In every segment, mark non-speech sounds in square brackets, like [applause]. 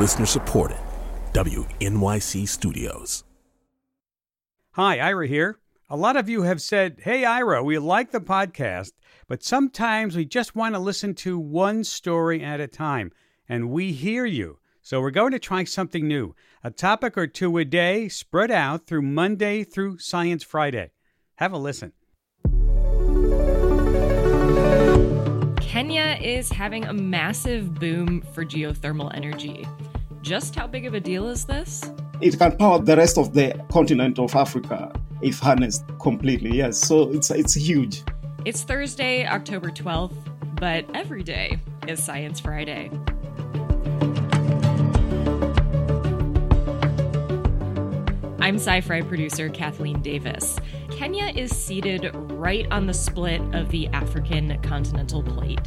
Listener supported. WNYC Studios. Hi, Ira here. A lot of you have said, Hey, Ira, we like the podcast, but sometimes we just want to listen to one story at a time. And we hear you. So we're going to try something new a topic or two a day, spread out through Monday through Science Friday. Have a listen. Kenya is having a massive boom for geothermal energy. Just how big of a deal is this? It can power the rest of the continent of Africa if harnessed completely. Yes, so it's it's huge. It's Thursday, October 12th, but every day is Science Friday. I'm sci fi producer Kathleen Davis. Kenya is seated right on the split of the African continental plate.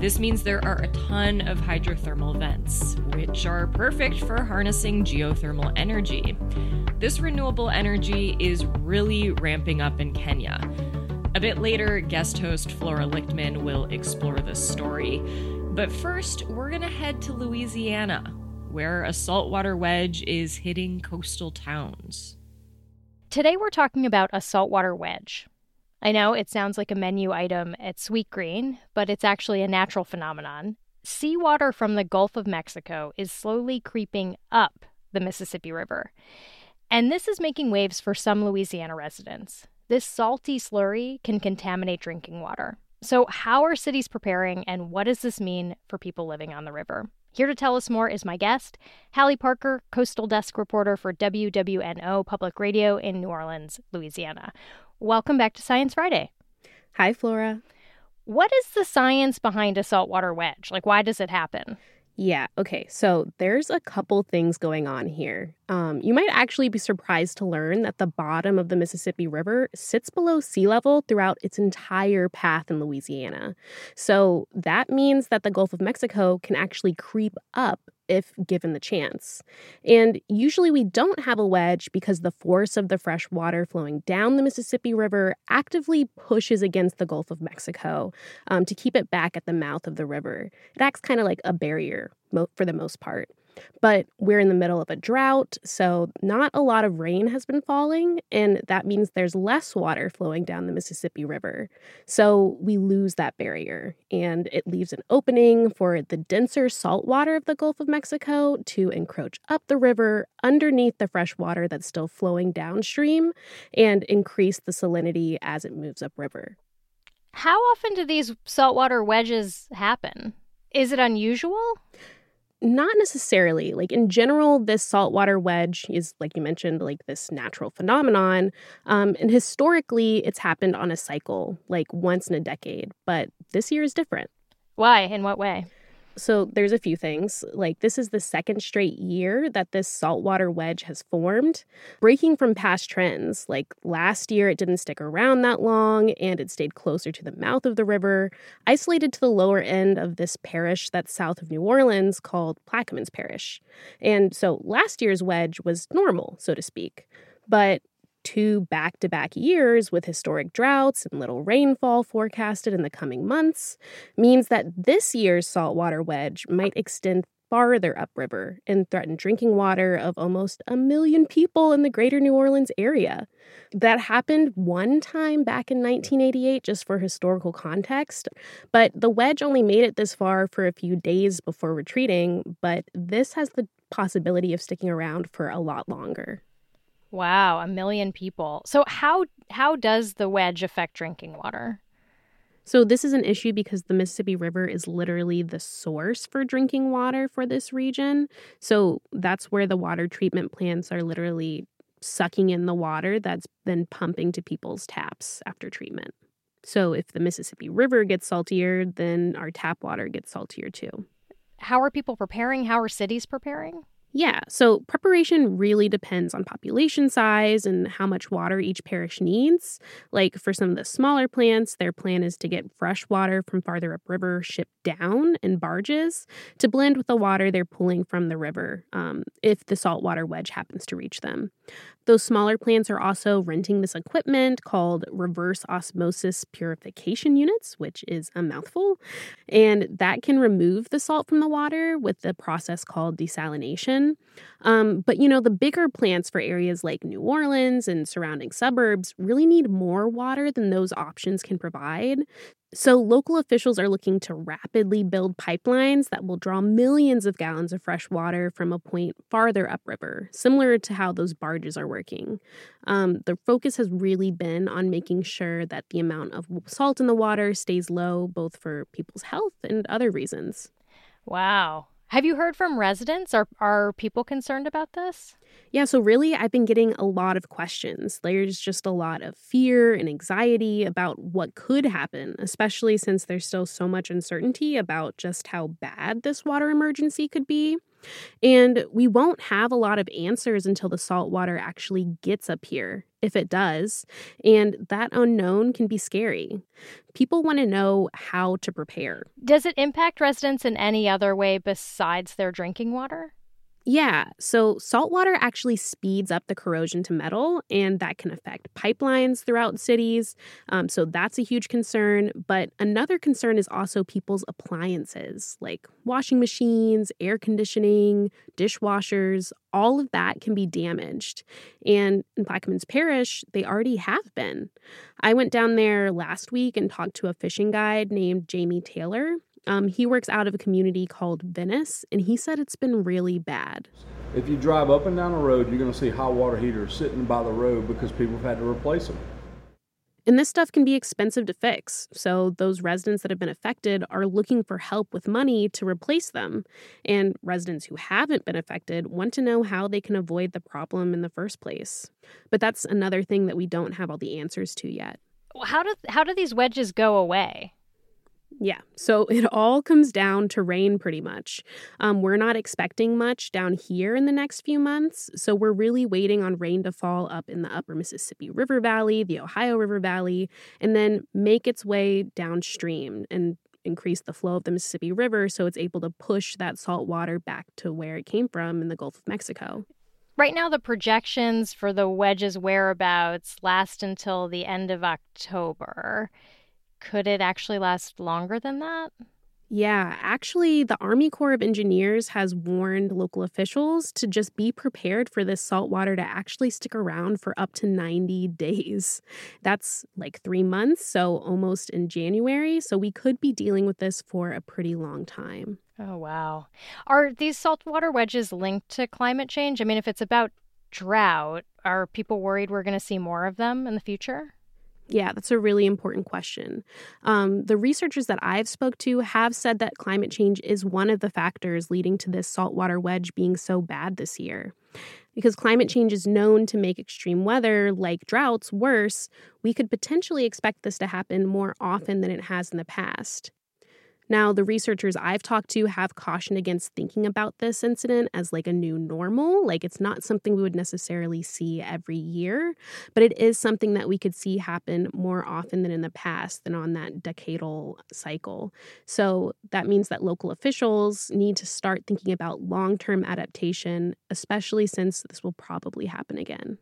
This means there are a ton of hydrothermal vents, which are perfect for harnessing geothermal energy. This renewable energy is really ramping up in Kenya. A bit later, guest host Flora Lichtman will explore this story. But first, we're going to head to Louisiana, where a saltwater wedge is hitting coastal towns. Today we're talking about a saltwater wedge. I know it sounds like a menu item at Sweetgreen, but it's actually a natural phenomenon. Seawater from the Gulf of Mexico is slowly creeping up the Mississippi River. And this is making waves for some Louisiana residents. This salty slurry can contaminate drinking water. So, how are cities preparing, and what does this mean for people living on the river? Here to tell us more is my guest, Halle Parker, Coastal Desk reporter for WWNO Public Radio in New Orleans, Louisiana. Welcome back to Science Friday. Hi, Flora. What is the science behind a saltwater wedge? Like, why does it happen? Yeah, okay. So there's a couple things going on here. Um, you might actually be surprised to learn that the bottom of the Mississippi River sits below sea level throughout its entire path in Louisiana. So that means that the Gulf of Mexico can actually creep up if given the chance. And usually we don't have a wedge because the force of the fresh water flowing down the Mississippi River actively pushes against the Gulf of Mexico um, to keep it back at the mouth of the river. It acts kind of like a barrier for the most part. But we're in the middle of a drought, so not a lot of rain has been falling, and that means there's less water flowing down the Mississippi River. So we lose that barrier, and it leaves an opening for the denser salt water of the Gulf of Mexico to encroach up the river underneath the fresh water that's still flowing downstream and increase the salinity as it moves upriver. How often do these saltwater wedges happen? Is it unusual? Not necessarily. Like in general, this saltwater wedge is, like you mentioned, like this natural phenomenon. Um, and historically, it's happened on a cycle, like once in a decade. But this year is different. Why? In what way? So there's a few things. Like this is the second straight year that this saltwater wedge has formed, breaking from past trends. Like last year, it didn't stick around that long and it stayed closer to the mouth of the river, isolated to the lower end of this parish that's south of New Orleans called Plaquemines Parish. And so last year's wedge was normal, so to speak. But two back to back years with historic droughts and little rainfall forecasted in the coming months means that this year's saltwater wedge might extend farther upriver and threaten drinking water of almost a million people in the greater New Orleans area. That happened one time back in 1988, just for historical context, but the wedge only made it this far for a few days before retreating, but this has the possibility of sticking around for a lot longer. Wow, a million people. So how how does the wedge affect drinking water? So this is an issue because the Mississippi River is literally the source for drinking water for this region. So that's where the water treatment plants are literally sucking in the water that's then pumping to people's taps after treatment. So if the Mississippi River gets saltier, then our tap water gets saltier too. How are people preparing? How are cities preparing? Yeah, so preparation really depends on population size and how much water each parish needs. Like for some of the smaller plants, their plan is to get fresh water from farther upriver shipped down in barges to blend with the water they're pulling from the river um, if the saltwater wedge happens to reach them. Those smaller plants are also renting this equipment called reverse osmosis purification units, which is a mouthful. And that can remove the salt from the water with the process called desalination. Um, but you know, the bigger plants for areas like New Orleans and surrounding suburbs really need more water than those options can provide. So, local officials are looking to rapidly build pipelines that will draw millions of gallons of fresh water from a point farther upriver, similar to how those barges are working. Um, the focus has really been on making sure that the amount of salt in the water stays low, both for people's health and other reasons. Wow. Have you heard from residents? Are, are people concerned about this? Yeah, so really, I've been getting a lot of questions. There's just a lot of fear and anxiety about what could happen, especially since there's still so much uncertainty about just how bad this water emergency could be. And we won't have a lot of answers until the salt water actually gets up here, if it does. And that unknown can be scary. People want to know how to prepare. Does it impact residents in any other way besides their drinking water? Yeah, so salt water actually speeds up the corrosion to metal, and that can affect pipelines throughout cities. Um, so that's a huge concern. But another concern is also people's appliances, like washing machines, air conditioning, dishwashers. All of that can be damaged. And in Plaquemines Parish, they already have been. I went down there last week and talked to a fishing guide named Jamie Taylor. Um, he works out of a community called Venice, and he said it's been really bad. If you drive up and down the road, you're going to see hot water heaters sitting by the road because people have had to replace them. And this stuff can be expensive to fix, so those residents that have been affected are looking for help with money to replace them. And residents who haven't been affected want to know how they can avoid the problem in the first place. But that's another thing that we don't have all the answers to yet. How do how do these wedges go away? Yeah, so [laughs] it all comes down to rain pretty much. Um, we're not expecting much down here in the next few months, so we're really waiting on rain to fall up in the upper Mississippi River Valley, the Ohio River Valley, and then make its way downstream and increase the flow of the Mississippi River so it's able to push that salt water back to where it came from in the Gulf of Mexico. Right now, the projections for the wedge's whereabouts last until the end of October. Could it actually last longer than that? Yeah, actually, the Army Corps of Engineers has warned local officials to just be prepared for this salt water to actually stick around for up to 90 days. [laughs] That's like three months, so almost in January. So we could be dealing with this for a pretty long time. Oh, wow. Are these saltwater wedges linked to climate change? I mean, if it's about drought, are people worried we're going to see more of them in the future? Yeah, that's a really important question. Um, the researchers that I've spoke to have said that climate change is one of the factors leading to this saltwater wedge being so bad this year. Because climate change is known to make extreme weather, like droughts, worse, we could potentially expect this to happen more often than it has in the past. Now, the researchers I've talked to have cautioned against thinking about this incident as like a new normal. Like it's not something we would necessarily see every year, but it is something that we could see happen more often than in the past than on that decadal cycle. So that means that local officials need to start thinking about long term adaptation, especially since this will probably happen again.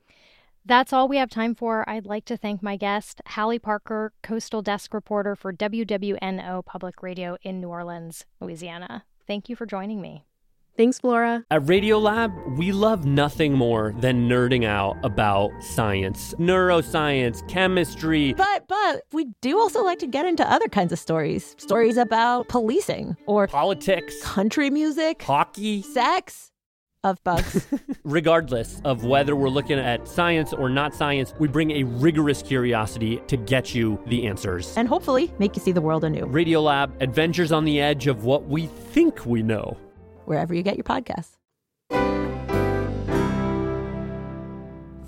That's all we have time for. I'd like to thank my guest, Halle Parker, coastal desk reporter for WWNO Public Radio in New Orleans, Louisiana. Thank you for joining me. Thanks, Flora. At Radiolab, we love nothing more than nerding out about science, neuroscience, chemistry. But but we do also like to get into other kinds of stories. Stories about policing or politics, country music, hockey, sex of bugs. [laughs] Regardless of whether we're looking at science or not science, we bring a rigorous curiosity to get you the answers. And hopefully make you see the world anew. Radiolab, adventures on the edge of what we think we know. Wherever you get your podcasts.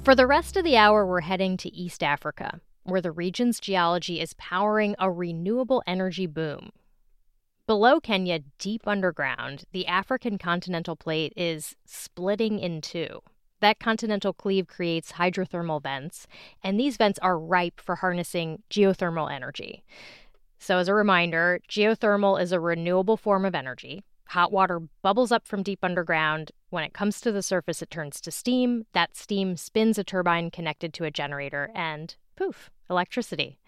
For the rest of the hour, we're heading to East Africa, where the region's geology is powering a renewable energy boom. Below Kenya, deep underground, the African continental plate is splitting in two. That continental cleave creates hydrothermal vents, and these vents are ripe for harnessing geothermal energy. So, as a reminder, geothermal is a renewable form of energy. Hot water bubbles up from deep underground, When it comes to the surface, it turns to steam. That steam spins a turbine connected to a generator, and poof, electricity.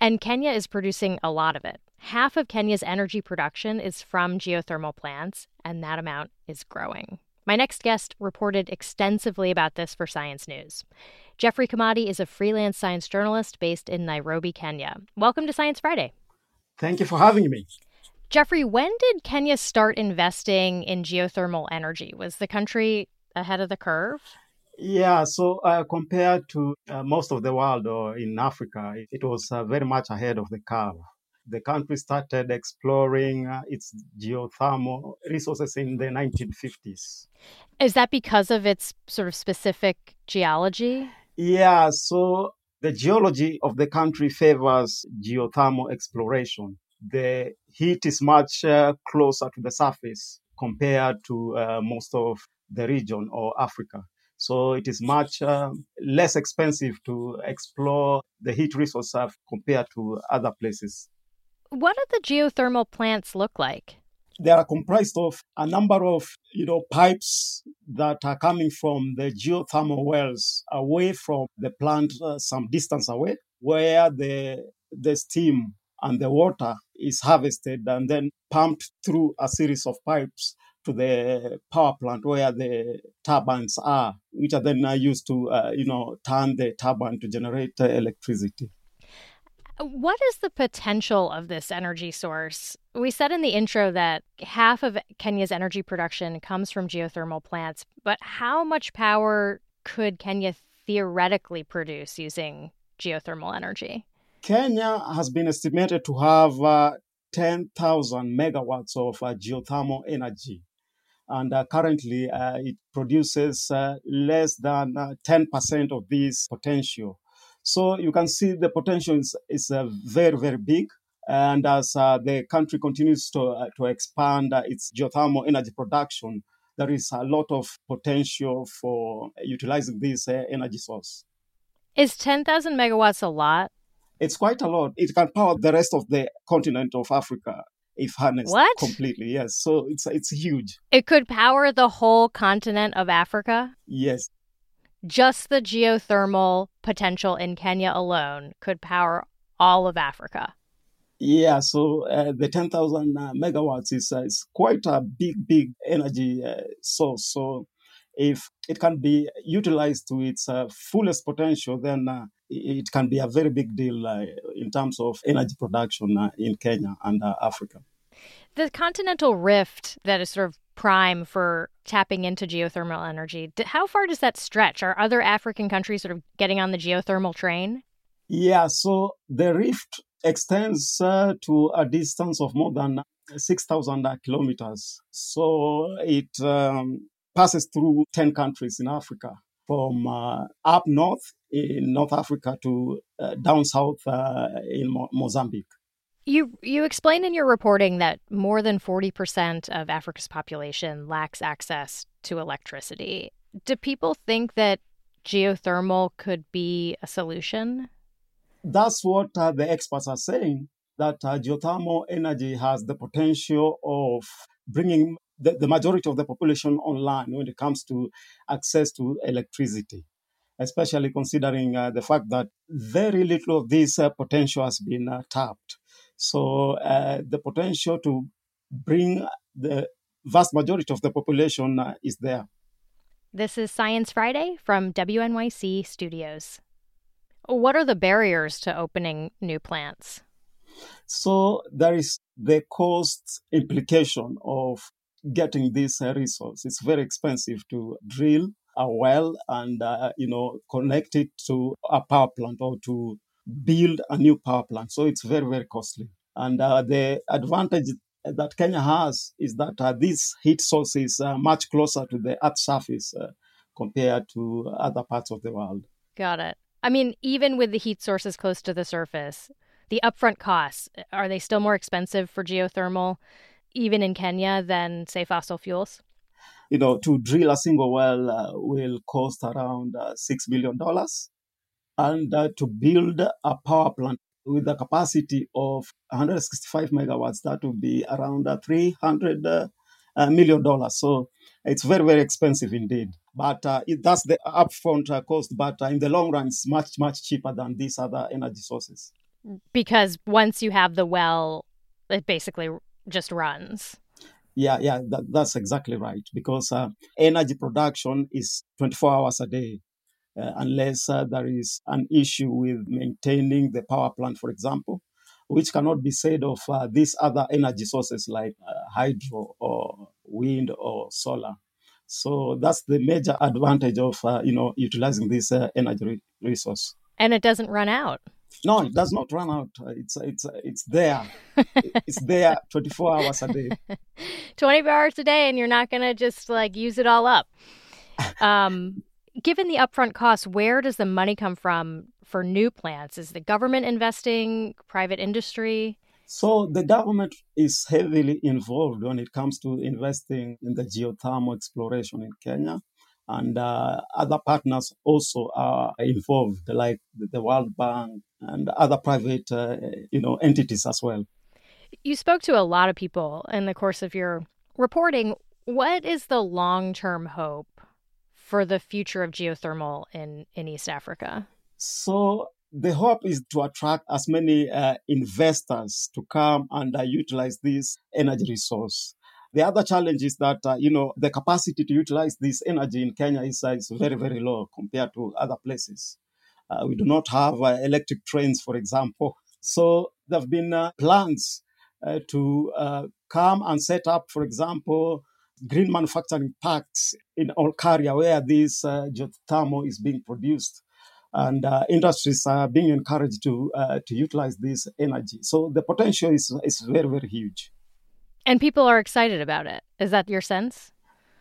And Kenya is producing a lot of it. Half of Kenya's energy production is from geothermal plants, and that amount is growing. My next guest reported extensively about this for Science News. Geoffrey Kamadi is a freelance science journalist based in Nairobi, Kenya. Welcome to Science Friday. Thank you for having me. Geoffrey, when did Kenya start investing in geothermal energy? Was the country ahead of the curve? Yeah, so uh, compared to uh, most of the world or in Africa, it, was uh, very much ahead of the curve. The country started exploring uh, its geothermal resources in the 1950s. Is that because of its sort of specific geology? Yeah, so the geology of the country favors geothermal exploration. The heat is much uh, closer to the surface compared to uh, most of the region or Africa. So it is much um, less expensive to explore the heat resource compared to other places. What do the geothermal plants look like? They are comprised of a number of you know pipes that are coming from the geothermal wells away from the plant uh, some distance away, where the the steam and the water is harvested and then pumped through a series of pipes to the power plant where the turbines are, which are then used to, uh, you know, turn the turbine to generate electricity. What is the potential of this energy source? We said in the intro that half of Kenya's energy production comes from geothermal plants, but how much power could Kenya theoretically produce using geothermal energy? Kenya has been estimated to have uh, 10,000 megawatts of uh, geothermal energy and uh, currently uh, it produces uh, less than 10% uh, of this potential. So you can see the potential is, is uh, very, very big. And as uh, the country continues to, to expand its geothermal energy production, there is a lot of potential for utilizing this energy source. Is 10,000 megawatts a lot? It's quite a lot. It can power the rest of the continent of Africa if harnessed what? completely. Yes, so it's it's huge. It could power the whole continent of Africa. Yes. Just the geothermal potential in Kenya alone could power all of Africa. Yeah, so uh, the 10,000 uh, megawatts is, uh, is quite a big, big energy uh, source. So if it can be utilized to its uh, fullest potential, then uh, it can be a very big deal uh, in terms of energy production uh, in Kenya and uh, Africa. The continental rift that is sort of prime for tapping into geothermal energy, how far does that stretch? Are other African countries sort of getting on the geothermal train? Yeah, so the rift extends uh, to a distance of more than 6,000 kilometers. So it um, passes through 10 countries in Africa from uh, up north in North Africa to uh, down south uh, in Mo- Mozambique. You you explain in your reporting that more than 40% of Africa's population lacks access to electricity. Do people think that geothermal could be a solution? That's what uh, the experts are saying that uh, geothermal energy has the potential of bringing the, the majority of the population online when it comes to access to electricity, especially considering uh, the fact that very little of this uh, potential has been uh, tapped. So uh, the potential to bring the vast majority of the population uh, is there. This is Science Friday from WNYC Studios. What are the barriers to opening new plants? So there is the cost implication of getting this resource. It's very expensive to drill a well and uh, you know connect it to a power plant or to build a new power plant. So it's very very costly. And uh, the advantage that Kenya has is that uh, this heat source is much closer to the Earth's surface uh, compared to other parts of the world. Got it. I mean, even with the heat sources close to the surface, the upfront costs are they still more expensive for geothermal even in Kenya than, say, fossil fuels? You know, to drill a single well uh, will cost around uh, $6 million. And uh, to build a power plant with a capacity of 165 megawatts, that would be around uh, 300 uh, uh, million dollars. So it's very, very expensive indeed. But uh, it, that's the upfront uh, cost. But uh, in the long run, it's much, much cheaper than these other energy sources. Because once you have the well, it basically just runs. Yeah, yeah, that, that's exactly right. Because uh, energy production is 24 hours a day. Uh, unless uh, there is an issue with maintaining the power plant, for example, which cannot be said of uh, these other energy sources like uh, hydro or wind or solar. So that's the major advantage of uh, you know utilizing this uh, energy re- resource. And it doesn't run out. No, it does not run out. It's it's it's there. [laughs] it's there 24 hours a day. [laughs] 24 hours a day and you're not going to just like use it all up. [laughs] Um given the upfront costs, where does the money come from for new plants? Is the government investing, private industry? So the government is heavily involved when it comes to investing in the geothermal exploration in Kenya. And uh, other partners also are involved, like the World Bank and other private, uh, you know, entities as well. You spoke to a lot of people in the course of your reporting. What is the long-term hope for the future of geothermal in, in East Africa? So the hope is to attract as many uh, investors to come and uh, utilize this energy resource. The other challenge is that, uh, you know, the capacity to utilize this energy in Kenya is, uh, is very, very low compared to other places. Uh, we do not have uh, electric trains, for example. [laughs] So there have been plans to come and set up, for example, green manufacturing parks in Olkaria where this uh, geothermal is being produced. And uh, industries are being encouraged to uh, to utilize this energy. So the potential is is very very huge. And people are excited about it. Is that your sense?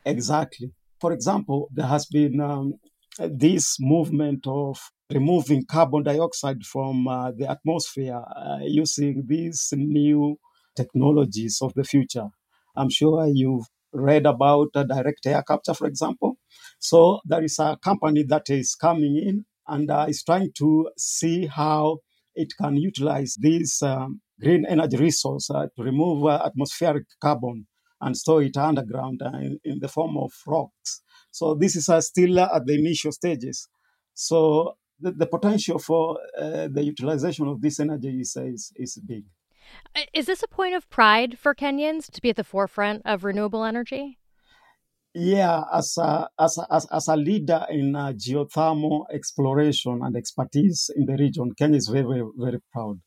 Exactly. For example, there has been um, this movement of removing carbon dioxide from uh, the atmosphere uh, using these new technologies of the future. I'm sure you've read about uh, direct air capture, for example. So there is a company that is coming in and uh, is trying to see how it can utilize this um, green energy resource uh, to remove uh, atmospheric carbon and store it underground in, in, the form of rocks. So this is still at the initial stages. So the, the potential for the utilization of this energy is, is, is big. Is this a point of pride for Kenyans to be at the forefront of renewable energy? Yeah, as a, as a, as, as a leader in uh, geothermal exploration and expertise in the region, Kenya is very, very, very proud.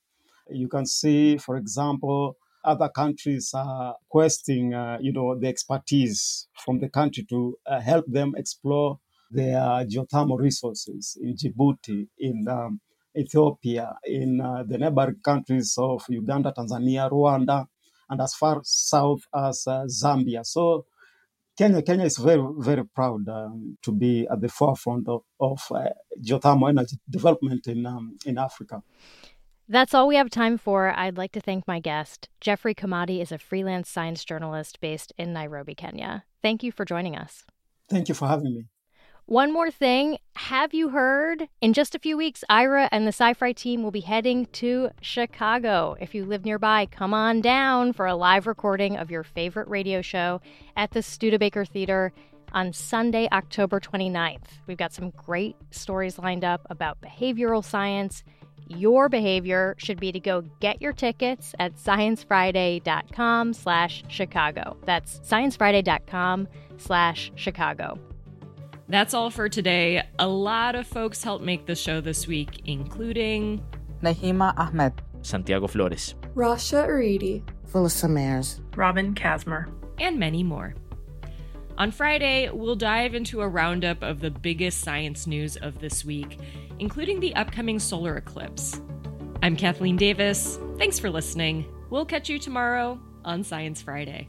You can see, for example, other countries are questing, uh, you know, the expertise from the country to uh, help them explore their geothermal resources in Djibouti, in um, Ethiopia, in uh, the neighboring countries of Uganda, Tanzania, Rwanda, and as far south as uh, Zambia. So Kenya, Kenya is very, very proud um, to be at the forefront of, of uh, geothermal energy development in um, in Africa. That's all we have time for. I'd like to thank my guest. Geoffrey Kamadi is a freelance science journalist based in Nairobi, Kenya. Thank you for joining us. Thank you for having me. One more thing. Have you heard? In just a few weeks, Ira and the Sci Fi team will be heading to Chicago. If you live nearby, come on down for a live recording of your favorite radio show at the Studebaker Theater on Sunday, October 29th. We've got some great stories lined up about behavioral science. Your behavior should be to go get your tickets at sciencefriday.com slash Chicago. That's sciencefriday.com slash Chicago. That's all for today. A lot of folks helped make the show this week, including Nahima Ahmed, Santiago Flores, Rasha Aridi, Phyllis Samers, Robin Casmer, and many more. On Friday, we'll dive into a roundup of the biggest science news of this week, including the upcoming solar eclipse. I'm Kathleen Davis. Thanks for listening. We'll catch you tomorrow on Science Friday.